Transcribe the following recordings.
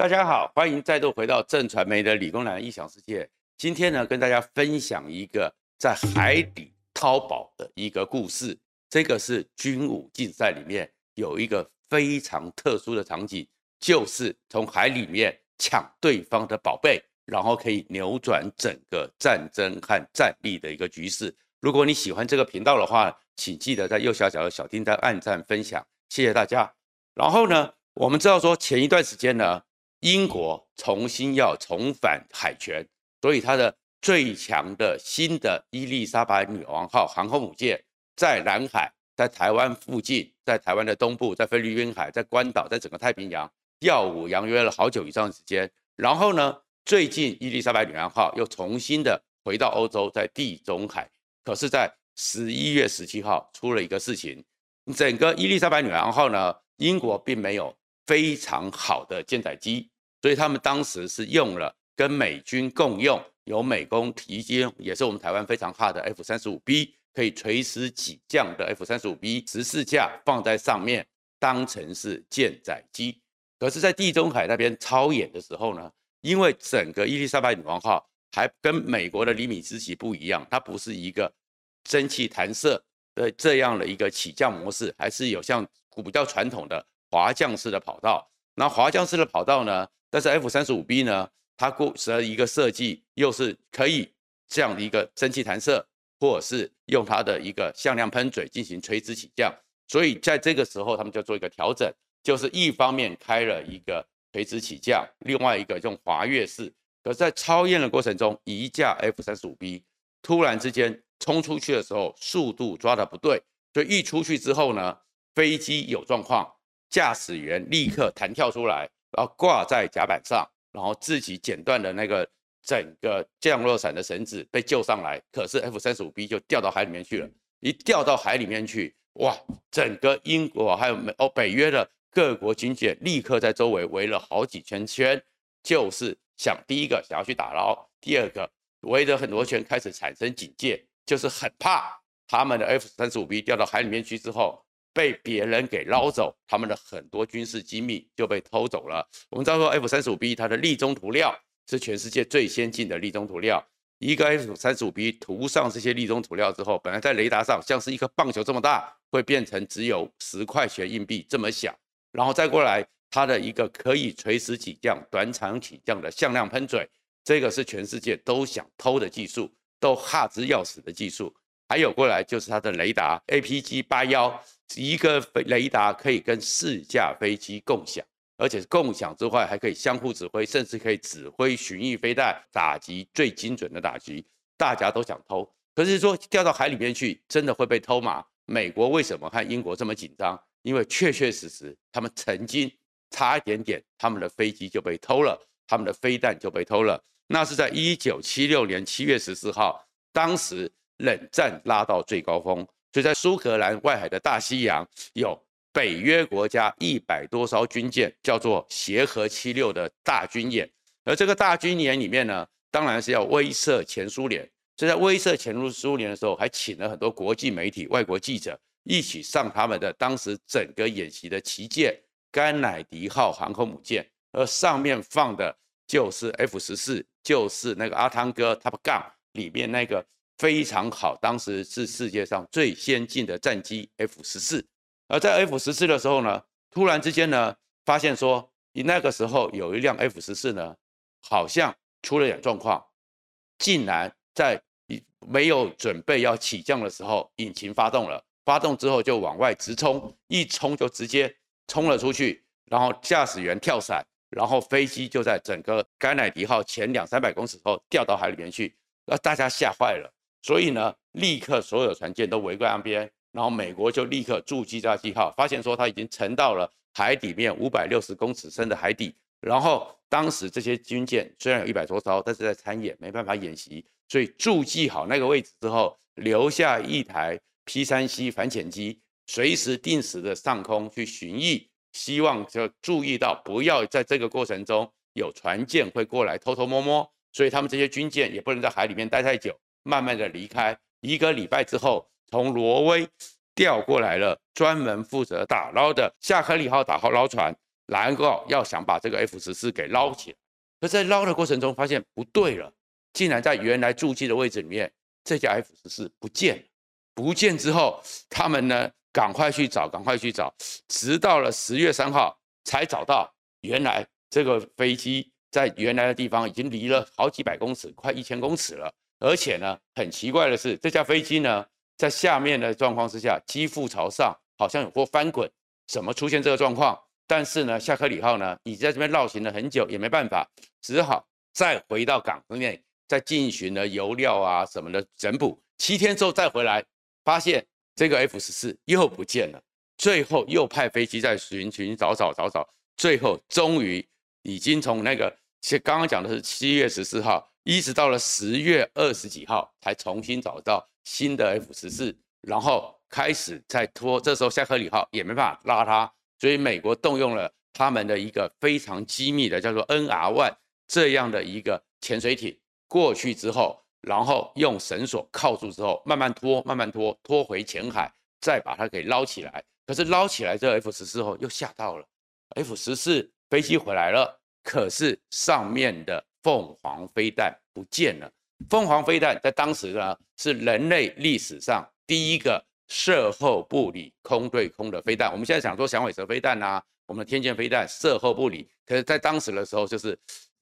大家好，欢迎再度回到正传媒的理工男异想世界。今天呢，跟大家分享一个在海底淘宝的一个故事。这个是军武竞赛里面有一个非常特殊的场景，就是从海里面抢对方的宝贝，然后可以扭转整个战争和战力的一个局势。如果你喜欢这个频道的话，请记得在右下角的小叮当按赞分享，谢谢大家。然后呢，我们知道说前一段时间呢。英国重新要重返海权，所以它的最强的新的伊丽莎白女王号航空母舰在南海，在台湾附近，在台湾的东部，在菲律宾海，在关岛，在整个太平洋耀武扬威了好久以上的时间。然后呢，最近伊丽莎白女王号又重新的回到欧洲，在地中海。可是，在十一月十七号出了一个事情，整个伊丽莎白女王号呢，英国并没有。非常好的舰载机，所以他们当时是用了跟美军共用，由美工提供，也是我们台湾非常怕的 F 三十五 B，可以垂直起降的 F 三十五 B 十四架放在上面，当成是舰载机。可是，在地中海那边操演的时候呢，因为整个伊丽莎白女王号还跟美国的尼米兹级不一样，它不是一个蒸汽弹射的这样的一个起降模式，还是有像比较传统的。滑降式的跑道，那滑降式的跑道呢？但是 F 三十五 B 呢，它固设的一个设计又是可以这样的一个蒸汽弹射，或者是用它的一个向量喷嘴进行垂直起降。所以在这个时候，他们就做一个调整，就是一方面开了一个垂直起降，另外一个用滑跃式。可是在超验的过程中，一架 F 三十五 B 突然之间冲出去的时候，速度抓的不对，所以一出去之后呢，飞机有状况。驾驶员立刻弹跳出来，然后挂在甲板上，然后自己剪断了那个整个降落伞的绳子，被救上来。可是 F 三十五 B 就掉到海里面去了。一掉到海里面去，哇！整个英国还有美哦北约的各国军舰立刻在周围围了好几圈圈，就是想第一个想要去打捞，第二个围着很多圈开始产生警戒，就是很怕他们的 F 三十五 B 掉到海里面去之后。被别人给捞走，他们的很多军事机密就被偷走了。我们知道说，F 三十五 B 它的立中涂料是全世界最先进的立中涂料。一个 F 三十五 B 涂上这些立中涂料之后，本来在雷达上像是一颗棒球这么大，会变成只有十块钱硬币这么小。然后再过来，它的一个可以垂直起降、短场起降的向量喷嘴，这个是全世界都想偷的技术，都哈之要死的技术。还有过来就是它的雷达 APG 八幺。一个飞雷达可以跟四架飞机共享，而且共享之外还可以相互指挥，甚至可以指挥巡弋飞弹打击最精准的打击。大家都想偷，可是说掉到海里面去，真的会被偷吗？美国为什么和英国这么紧张？因为确确实实，他们曾经差一点点，他们的飞机就被偷了，他们的飞弹就被偷了。那是在一九七六年七月十四号，当时冷战拉到最高峰。所以在苏格兰外海的大西洋，有北约国家一百多艘军舰，叫做协和七六的大军演。而这个大军演里面呢，当然是要威慑前苏联。所以在威慑前苏联的时候，还请了很多国际媒体、外国记者一起上他们的当时整个演习的旗舰——甘乃迪号航空母舰，而上面放的就是 F 十四，就是那个阿汤哥 Top Gun 里面那个。非常好，当时是世界上最先进的战机 F 十四，而在 F 十四的时候呢，突然之间呢，发现说，你那个时候有一辆 F 十四呢，好像出了点状况，竟然在没有准备要起降的时候，引擎发动了，发动之后就往外直冲，一冲就直接冲了出去，然后驾驶员跳伞，然后飞机就在整个甘乃迪号前两三百公尺后掉到海里面去，那大家吓坏了。所以呢，立刻所有船舰都围过岸边，然后美国就立刻驻基扎基号，发现说它已经沉到了海底面五百六十公尺深的海底。然后当时这些军舰虽然有一百多艘，但是在参演，没办法演习，所以驻记好那个位置之后，留下一台 P3C 反潜机，随时定时的上空去巡弋，希望就注意到不要在这个过程中有船舰会过来偷偷摸摸，所以他们这些军舰也不能在海里面待太久。慢慢的离开，一个礼拜之后，从挪威调过来了专门负责打捞的夏克里号打捞船，然后要想把这个 F 十四给捞起来。可在捞的过程中发现不对了，竟然在原来驻机的位置里面，这架 F 十四不见了。不见之后，他们呢赶快去找，赶快去找，直到了十月三号才找到，原来这个飞机在原来的地方已经离了好几百公尺，快一千公尺了。而且呢，很奇怪的是，这架飞机呢在下面的状况之下，机腹朝上，好像有过翻滚，怎么出现这个状况？但是呢，夏克里号呢，已经在这边绕行了很久，也没办法，只好再回到港里面，再进行了油料啊什么的整补。七天之后再回来。发现这个 F 十四又不见了，最后又派飞机在寻寻找找找找，最后终于已经从那个，其实刚刚讲的是七月十四号，一直到了十月二十几号才重新找到新的 F 十四，然后开始在拖。这时候夏克里号也没办法拉它，所以美国动用了他们的一个非常机密的叫做 N R one 这样的一个潜水艇过去之后。然后用绳索铐住之后，慢慢拖，慢慢拖，拖回浅海，再把它给捞起来。可是捞起来这 F 十四后又吓到了，F 十四飞机回来了，可是上面的凤凰飞弹不见了。凤凰飞弹在当时呢是人类历史上第一个射后不理空对空的飞弹。我们现在想说响尾蛇飞弹啊，我们的天剑飞弹射后不理，可是在当时的时候就是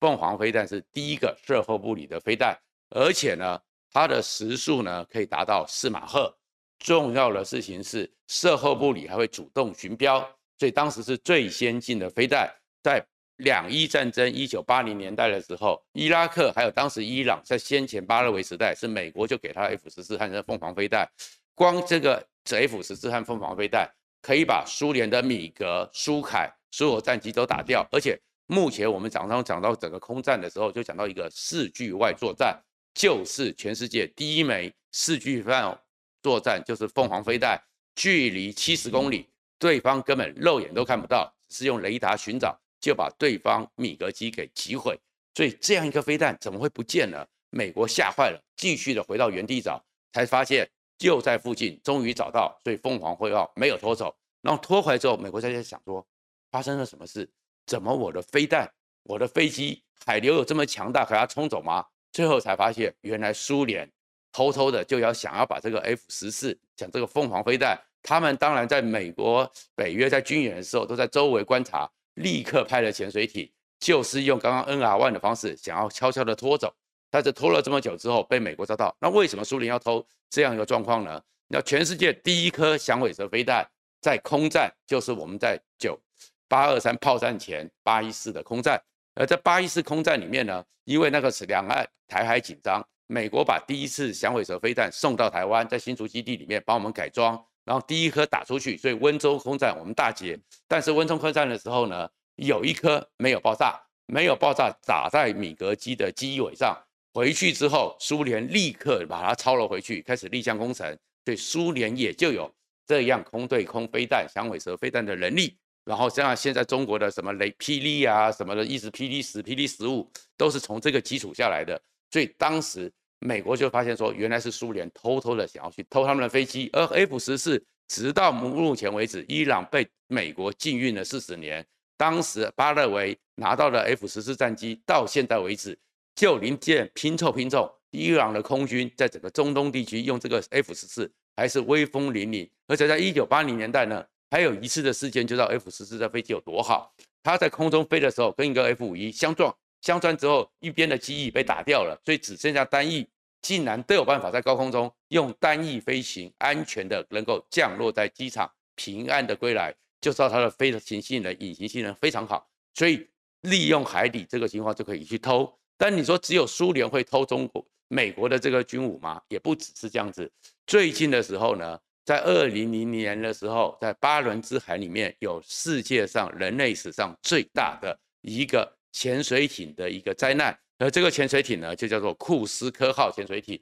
凤凰飞弹是第一个射后不理的飞弹。而且呢，它的时速呢可以达到四马赫。重要的事情是，射后不理还会主动寻标，所以当时是最先进的飞弹。在两伊战争一九八零年代的时候，伊拉克还有当时伊朗在先前巴勒维时代，是美国就给他 F 十四和这凤凰飞弹。光这个 F 十四和凤凰飞弹可以把苏联的米格、苏凯所有战机都打掉。而且目前我们早上讲到整个空战的时候，就讲到一个视距外作战。就是全世界第一枚视距外作战，就是凤凰飞弹，距离七十公里，对方根本肉眼都看不到，是用雷达寻找就把对方米格机给击毁。所以这样一个飞弹怎么会不见了？美国吓坏了，继续的回到原地找，才发现就在附近，终于找到。所以凤凰飞号没有拖走，然后拖回来之后，美国在想说，发生了什么事？怎么我的飞弹、我的飞机海流有这么强大，可它冲走吗？最后才发现，原来苏联偷偷的就要想要把这个 F 十四，讲这个凤凰飞弹，他们当然在美国、北约在军演的时候都在周围观察，立刻派了潜水艇，就是用刚刚 N R one 的方式，想要悄悄的拖走。但是拖了这么久之后，被美国抓到。那为什么苏联要偷这样一个状况呢？那全世界第一颗响尾蛇飞弹在空战，就是我们在九八二三炮战前八一四的空战。而在八一四空战里面呢，因为那个是两岸台海紧张，美国把第一次响尾蛇飞弹送到台湾，在新竹基地里面帮我们改装，然后第一颗打出去，所以温州空战我们大捷。但是温州空战的时候呢，有一颗没有爆炸，没有爆炸打在米格机的机尾上，回去之后，苏联立刻把它抄了回去，开始立项工程，所以苏联也就有这样空对空飞弹、响尾蛇飞弹的能力。然后像现在中国的什么雷霹雳啊，什么的，一直霹雳十、霹雳十五，都是从这个基础下来的。所以当时美国就发现说，原来是苏联偷偷的想要去偷他们的飞机。而 F 十四直到目前为止，伊朗被美国禁运了四十年。当时巴勒维拿到的 F 十四战机，到现在为止就零件拼凑拼凑，伊朗的空军在整个中东地区用这个 F 十四还是威风凛凛。而且在一九八零年代呢。还有一次的事件，就知道 F 十四的飞机有多好。它在空中飞的时候，跟一个 F 五一相撞，相撞之后，一边的机翼被打掉了，所以只剩下单翼，竟然都有办法在高空中用单翼飞行，安全的能够降落在机场，平安的归来，就知道它的飞行性能、隐形性能非常好。所以利用海底这个情况就可以去偷。但你说只有苏联会偷中国、美国的这个军武吗？也不只是这样子。最近的时候呢？在二零零年的时候，在巴伦支海里面有世界上人类史上最大的一个潜水艇的一个灾难，而这个潜水艇呢，就叫做库斯科号潜水艇。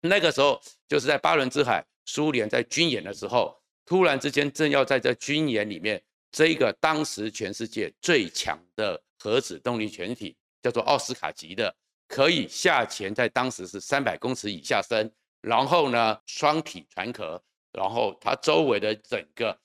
那个时候就是在巴伦支海，苏联在军演的时候，突然之间正要在这军演里面，这个当时全世界最强的核子动力潜艇，叫做奥斯卡级的，可以下潜在当时是三百公尺以下深，然后呢，双体船壳。然后它周围的整个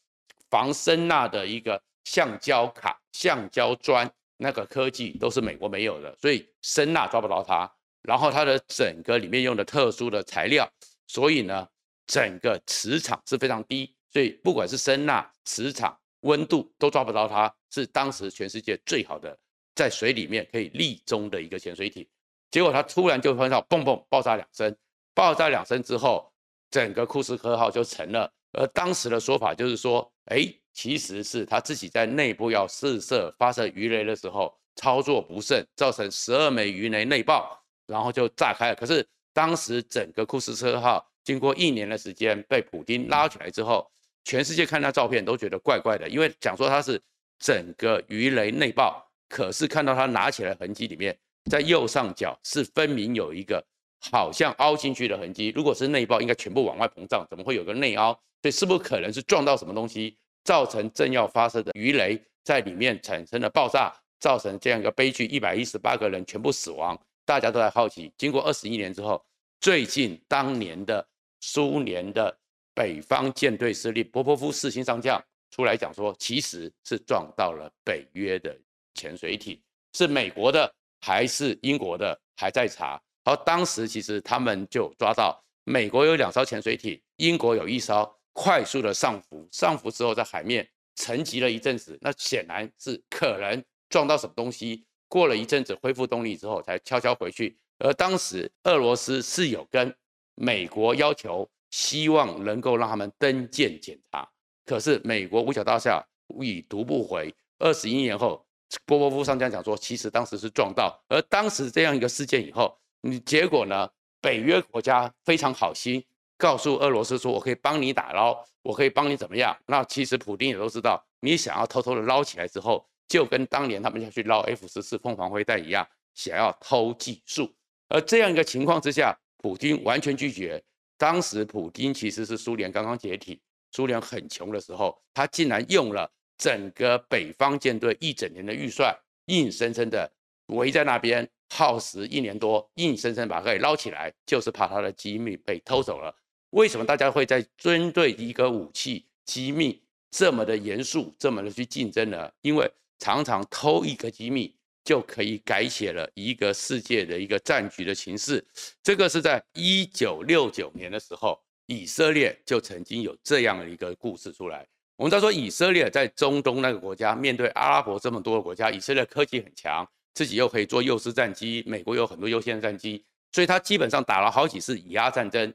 防声纳的一个橡胶卡、橡胶砖那个科技都是美国没有的，所以声纳抓不到它。然后它的整个里面用的特殊的材料，所以呢，整个磁场是非常低，所以不管是声纳、磁场、温度都抓不到它，是当时全世界最好的在水里面可以立中的一个潜水艇。结果它突然就碰到嘣嘣爆炸两声，爆炸两声之后，整个库斯科号就沉了。而当时的说法就是说，哎，其实是他自己在内部要试射发射鱼雷的时候操作不慎，造成十二枚鱼雷内爆，然后就炸开了。可是当时整个库斯车号经过一年的时间被普丁拉起来之后，全世界看到照片都觉得怪怪的，因为讲说它是整个鱼雷内爆，可是看到他拿起来痕迹里面，在右上角是分明有一个好像凹进去的痕迹。如果是内爆，应该全部往外膨胀，怎么会有个内凹？所以是不是可能是撞到什么东西，造成正要发射的鱼雷在里面产生了爆炸，造成这样一个悲剧，一百一十八个人全部死亡。大家都在好奇，经过二十一年之后，最近当年的苏联的北方舰队司令波波夫四星上将出来讲说，其实是撞到了北约的潜水艇，是美国的还是英国的还在查。好，当时其实他们就抓到美国有两艘潜水艇，英国有一艘。快速的上浮，上浮之后在海面沉积了一阵子，那显然是可能撞到什么东西。过了一阵子恢复动力之后，才悄悄回去。而当时俄罗斯是有跟美国要求，希望能够让他们登舰检查，可是美国五角大厦已读不回。二十一年后，波波夫上将讲说，其实当时是撞到。而当时这样一个事件以后，你结果呢？北约国家非常好心。告诉俄罗斯说：“我可以帮你打捞，我可以帮你怎么样？”那其实普丁也都知道，你想要偷偷的捞起来之后，就跟当年他们要去捞 F 十四凤凰灰弹一样，想要偷技术。而这样一个情况之下，普丁完全拒绝。当时普丁其实是苏联刚刚解体，苏联很穷的时候，他竟然用了整个北方舰队一整年的预算，硬生生的围在那边，耗时一年多，硬生生把它给捞起来，就是怕他的机密被偷走了。为什么大家会在针对一个武器机密这么的严肃，这么的去竞争呢？因为常常偷一个机密就可以改写了一个世界的一个战局的形势。这个是在一九六九年的时候，以色列就曾经有这样的一个故事出来。我们都说以色列在中东那个国家，面对阿拉伯这么多的国家，以色列科技很强，自己又可以做幼狮战机，美国有很多优先战机，所以他基本上打了好几次以压战争。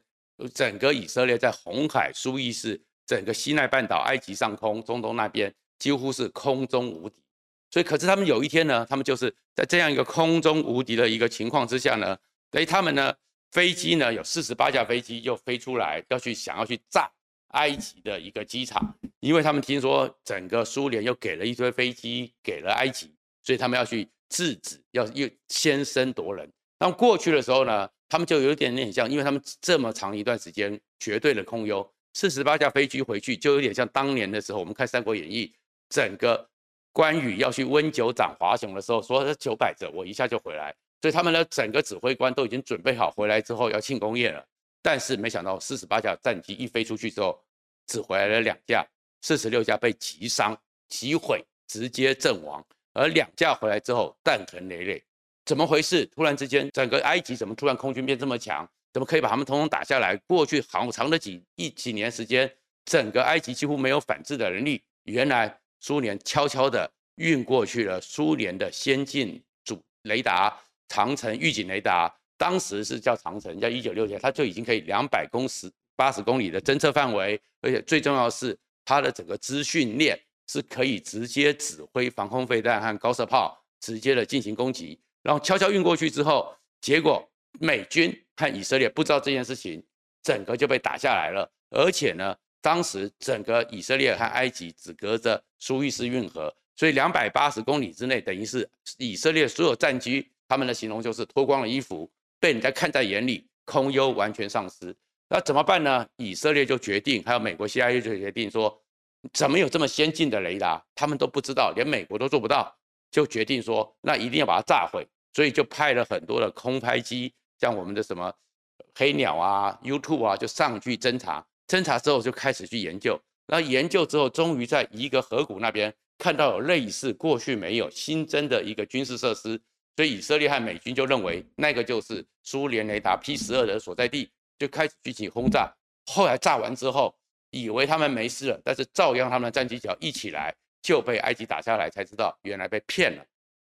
整个以色列在红海、苏伊士、整个西奈半岛、埃及上空、中东那边几乎是空中无敌。所以，可是他们有一天呢，他们就是在这样一个空中无敌的一个情况之下呢，所以，他们呢飞机呢有四十八架飞机又飞出来，要去想要去炸埃及的一个机场，因为他们听说整个苏联又给了一堆飞机给了埃及，所以他们要去制止，要又先声夺人。当过去的时候呢，他们就有点点像，因为他们这么长一段时间绝对的空优，四十八架飞机回去，就有点像当年的时候，我们看《三国演义》，整个关羽要去温酒斩华雄的时候，说酒摆着，我一下就回来。所以他们的整个指挥官都已经准备好回来之后要庆功宴了。但是没想到四十八架战机一飞出去之后，只回来了两架，四十六架被击伤、击毁，直接阵亡，而两架回来之后弹痕累累。怎么回事？突然之间，整个埃及怎么突然空军变这么强？怎么可以把他们统统打下来？过去好长的几一几年时间，整个埃及几乎没有反制的能力。原来苏联悄悄地运过去了苏联的先进主雷达长城预警雷达，当时是叫长城，叫一九六年，它就已经可以两百公尺八十公里的侦测范围，而且最重要是它的整个资讯链是可以直接指挥防空飞弹和高射炮，直接的进行攻击。然后悄悄运过去之后，结果美军和以色列不知道这件事情，整个就被打下来了。而且呢，当时整个以色列和埃及只隔着苏伊士运河，所以两百八十公里之内，等于是以色列所有战机，他们的形容就是脱光了衣服，被人家看在眼里，空优完全丧失。那怎么办呢？以色列就决定，还有美国 CIA 就决定说，怎么有这么先进的雷达，他们都不知道，连美国都做不到，就决定说，那一定要把它炸毁。所以就派了很多的空拍机，像我们的什么黑鸟啊、YouTube 啊，就上去侦查。侦查之后就开始去研究。那研究之后，终于在一个河谷那边看到有类似过去没有新增的一个军事设施，所以以色列和美军就认为那个就是苏联雷达 P 十二的所在地，就开始进行轰炸。后来炸完之后，以为他们没事了，但是照样他们的战机只要一起来就被埃及打下来，才知道原来被骗了，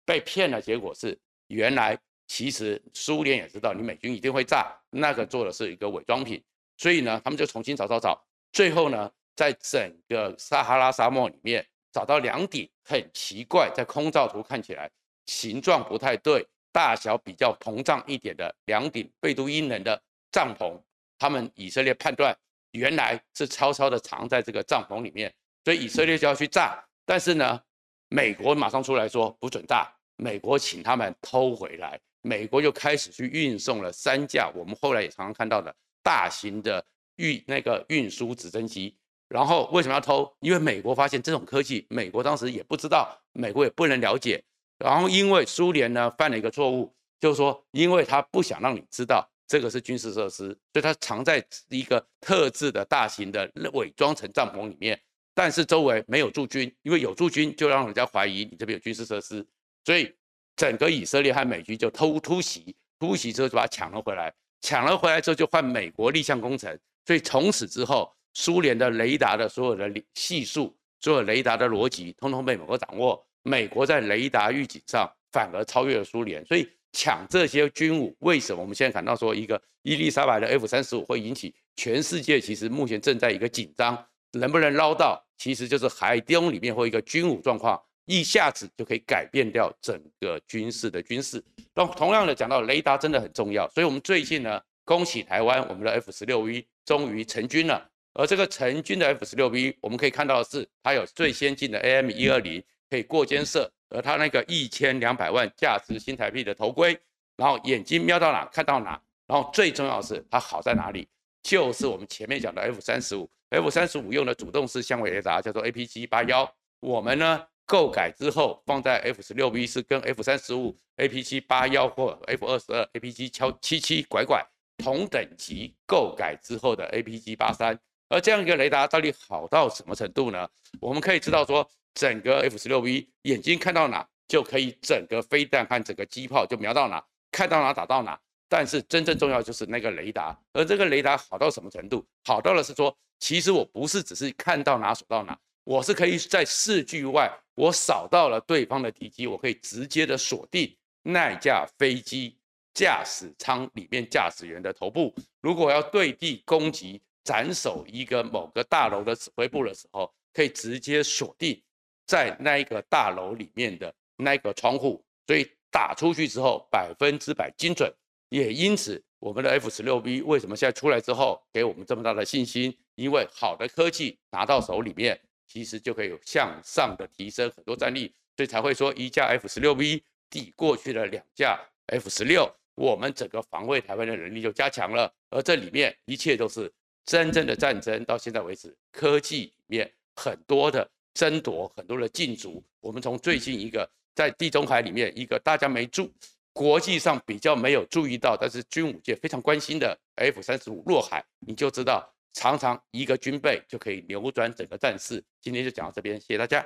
被骗了。结果是原来其实苏联也知道你美军一定会炸，那个做的是一个伪装品，所以呢，他们就重新找找找，最后呢，在整个撒哈拉沙漠里面找到两顶很奇怪，在空照图看起来形状不太对，大小比较膨胀一点的两顶贝都因人的帐篷，他们以色列判断。原来是悄悄的藏在这个帐篷里面，所以以色列就要去炸。但是呢，美国马上出来说不准炸，美国请他们偷回来。美国就开始去运送了三架，我们后来也常常看到的大型的运那个运输直升机。然后为什么要偷？因为美国发现这种科技，美国当时也不知道，美国也不能了解。然后因为苏联呢犯了一个错误，就是说，因为他不想让你知道。这个是军事设施，所以它藏在一个特制的大型的伪装成帐篷里面，但是周围没有驻军，因为有驻军就让人家怀疑你这边有军事设施，所以整个以色列和美军就偷突袭，突袭之后就把它抢了回来，抢了回来之后就换美国立项工程，所以从此之后，苏联的雷达的所有的系数，所有雷达的逻辑，通通被美国掌握，美国在雷达预警上反而超越了苏联，所以。抢这些军武，为什么我们现在看到说一个伊丽莎白的 F 三十五会引起全世界？其实目前正在一个紧张，能不能捞到？其实就是海底里面或一个军武状况，一下子就可以改变掉整个军事的军事。那同样的讲到雷达真的很重要，所以我们最近呢，恭喜台湾，我们的 F 十六 V 终于成军了。而这个成军的 F 十六 V，我们可以看到的是，它有最先进的 AM 一二零，可以过肩射。而它那个一千两百万价值新台币的头盔，然后眼睛瞄到哪看到哪，然后最重要的是它好在哪里？就是我们前面讲的 F 三十五，F 三十五用的主动式相位雷达叫做 APG 八幺，我们呢购改之后放在 F 十六 V 是跟 F 三十五 APG 八幺或 F 二十二 APG 敲七七拐拐同等级购改之后的 APG 八三，而这样一个雷达到底好到什么程度呢？我们可以知道说。整个 F 十六 V 眼睛看到哪就可以，整个飞弹和整个机炮就瞄到哪，看到哪打到哪。但是真正重要就是那个雷达，而这个雷达好到什么程度？好到了是说，其实我不是只是看到哪锁到哪，我是可以在视距外，我扫到了对方的敌机，我可以直接的锁定那架飞机驾驶舱里面驾驶员的头部。如果要对地攻击，斩首一个某个大楼的指挥部的时候，可以直接锁定。在那一个大楼里面的那个窗户，所以打出去之后百分之百精准，也因此我们的 F 十六 V 为什么现在出来之后给我们这么大的信心？因为好的科技拿到手里面，其实就可以有向上的提升很多战力，所以才会说一架 F 十六 V 抵过去的两架 F 十六，我们整个防卫台湾的能力就加强了。而这里面一切都是真正的战争，到现在为止，科技里面很多的。争夺很多的竞逐，我们从最近一个在地中海里面一个大家没注，国际上比较没有注意到，但是军武界非常关心的 F 三十五落海，你就知道常常一个军备就可以扭转整个战事。今天就讲到这边，谢谢大家。